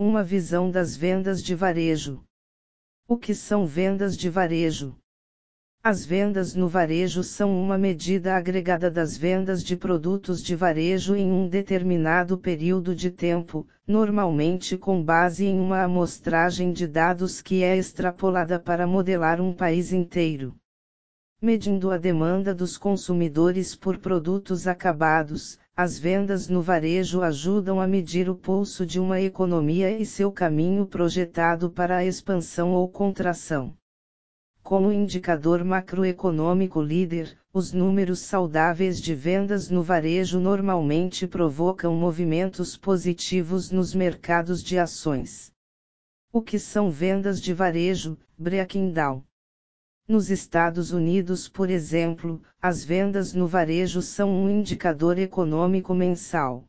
Uma visão das vendas de varejo. O que são vendas de varejo? As vendas no varejo são uma medida agregada das vendas de produtos de varejo em um determinado período de tempo, normalmente com base em uma amostragem de dados que é extrapolada para modelar um país inteiro. Medindo a demanda dos consumidores por produtos acabados, as vendas no varejo ajudam a medir o pulso de uma economia e seu caminho projetado para a expansão ou contração. Como indicador macroeconômico líder, os números saudáveis de vendas no varejo normalmente provocam movimentos positivos nos mercados de ações. O que são vendas de varejo, breaking down? Nos Estados Unidos, por exemplo, as vendas no varejo são um indicador econômico mensal.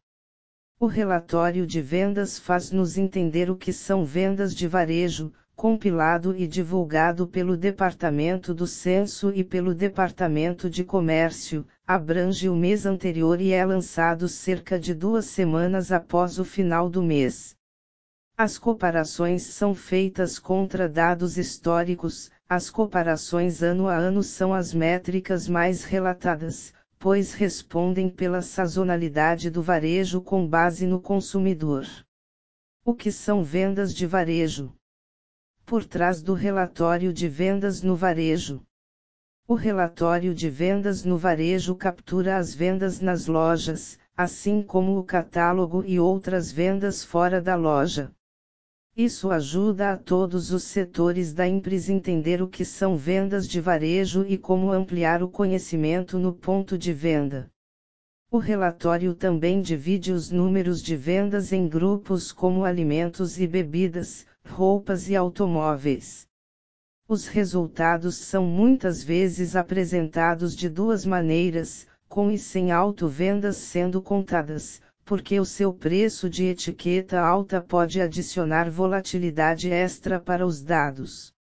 O relatório de vendas faz-nos entender o que são vendas de varejo, compilado e divulgado pelo Departamento do Censo e pelo Departamento de Comércio, abrange o mês anterior e é lançado cerca de duas semanas após o final do mês. As comparações são feitas contra dados históricos, as comparações ano a ano são as métricas mais relatadas, pois respondem pela sazonalidade do varejo com base no consumidor. O que são vendas de varejo? por trás do relatório de vendas no varejo. O relatório de vendas no varejo captura as vendas nas lojas, assim como o catálogo e outras vendas fora da loja. Isso ajuda a todos os setores da empresa entender o que são vendas de varejo e como ampliar o conhecimento no ponto de venda. O relatório também divide os números de vendas em grupos como alimentos e bebidas, roupas e automóveis. Os resultados são muitas vezes apresentados de duas maneiras, com e sem auto-vendas sendo contadas, porque o seu preço de etiqueta alta pode adicionar volatilidade extra para os dados.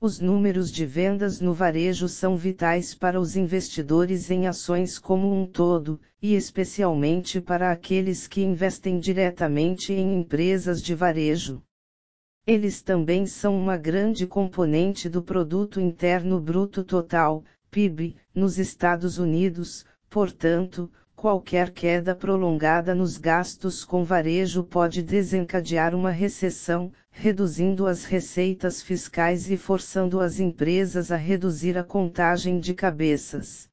Os números de vendas no varejo são vitais para os investidores em ações como um todo, e especialmente para aqueles que investem diretamente em empresas de varejo. Eles também são uma grande componente do Produto Interno Bruto Total, PIB, nos Estados Unidos, portanto, qualquer queda prolongada nos gastos com varejo pode desencadear uma recessão, reduzindo as receitas fiscais e forçando as empresas a reduzir a contagem de cabeças.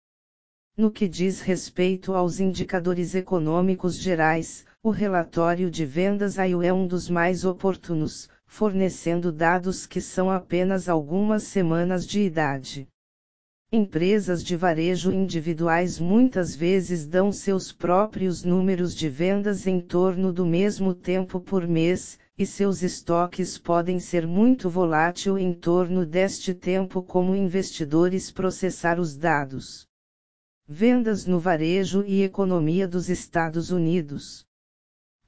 No que diz respeito aos indicadores econômicos gerais, o relatório de vendas AIO é um dos mais oportunos, fornecendo dados que são apenas algumas semanas de idade. Empresas de varejo individuais muitas vezes dão seus próprios números de vendas em torno do mesmo tempo por mês, e seus estoques podem ser muito volátil em torno deste tempo como investidores processar os dados. Vendas no varejo e economia dos Estados Unidos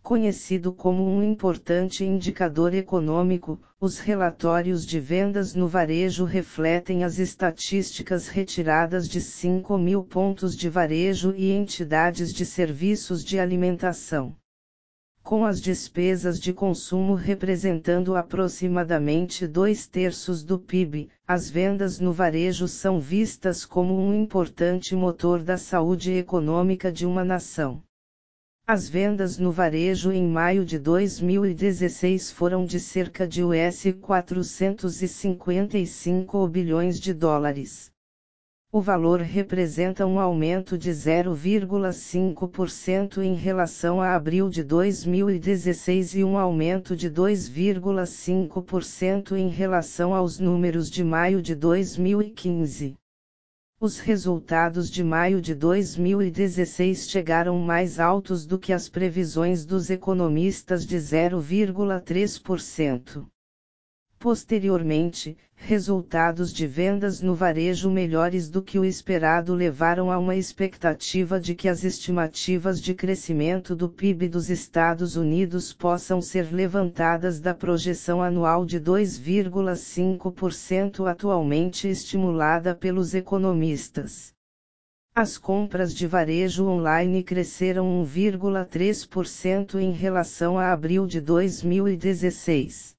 conhecido como um importante indicador econômico, os relatórios de vendas no varejo refletem as estatísticas retiradas de 5 mil pontos de varejo e entidades de serviços de alimentação. Com as despesas de consumo representando aproximadamente dois terços do PIB, as vendas no varejo são vistas como um importante motor da saúde econômica de uma nação. As vendas no varejo em maio de 2016 foram de cerca de US 455 bilhões de dólares. O valor representa um aumento de 0,5% em relação a abril de 2016 e um aumento de 2,5% em relação aos números de maio de 2015. Os resultados de maio de 2016 chegaram mais altos do que as previsões dos economistas de 0,3%. Posteriormente, resultados de vendas no varejo melhores do que o esperado levaram a uma expectativa de que as estimativas de crescimento do PIB dos Estados Unidos possam ser levantadas da projeção anual de 2,5% atualmente estimulada pelos economistas. As compras de varejo online cresceram 1,3% em relação a abril de 2016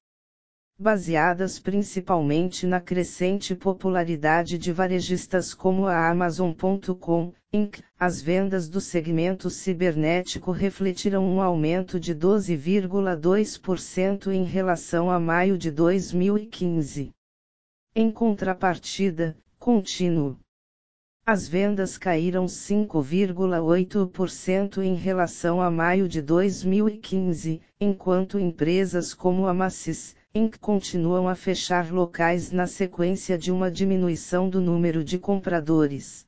baseadas principalmente na crescente popularidade de varejistas como a Amazon.com, Inc., as vendas do segmento cibernético refletiram um aumento de 12,2% em relação a maio de 2015. Em contrapartida, contínuo. As vendas caíram 5,8% em relação a maio de 2015, enquanto empresas como a Macis, Continuam a fechar locais na sequência de uma diminuição do número de compradores.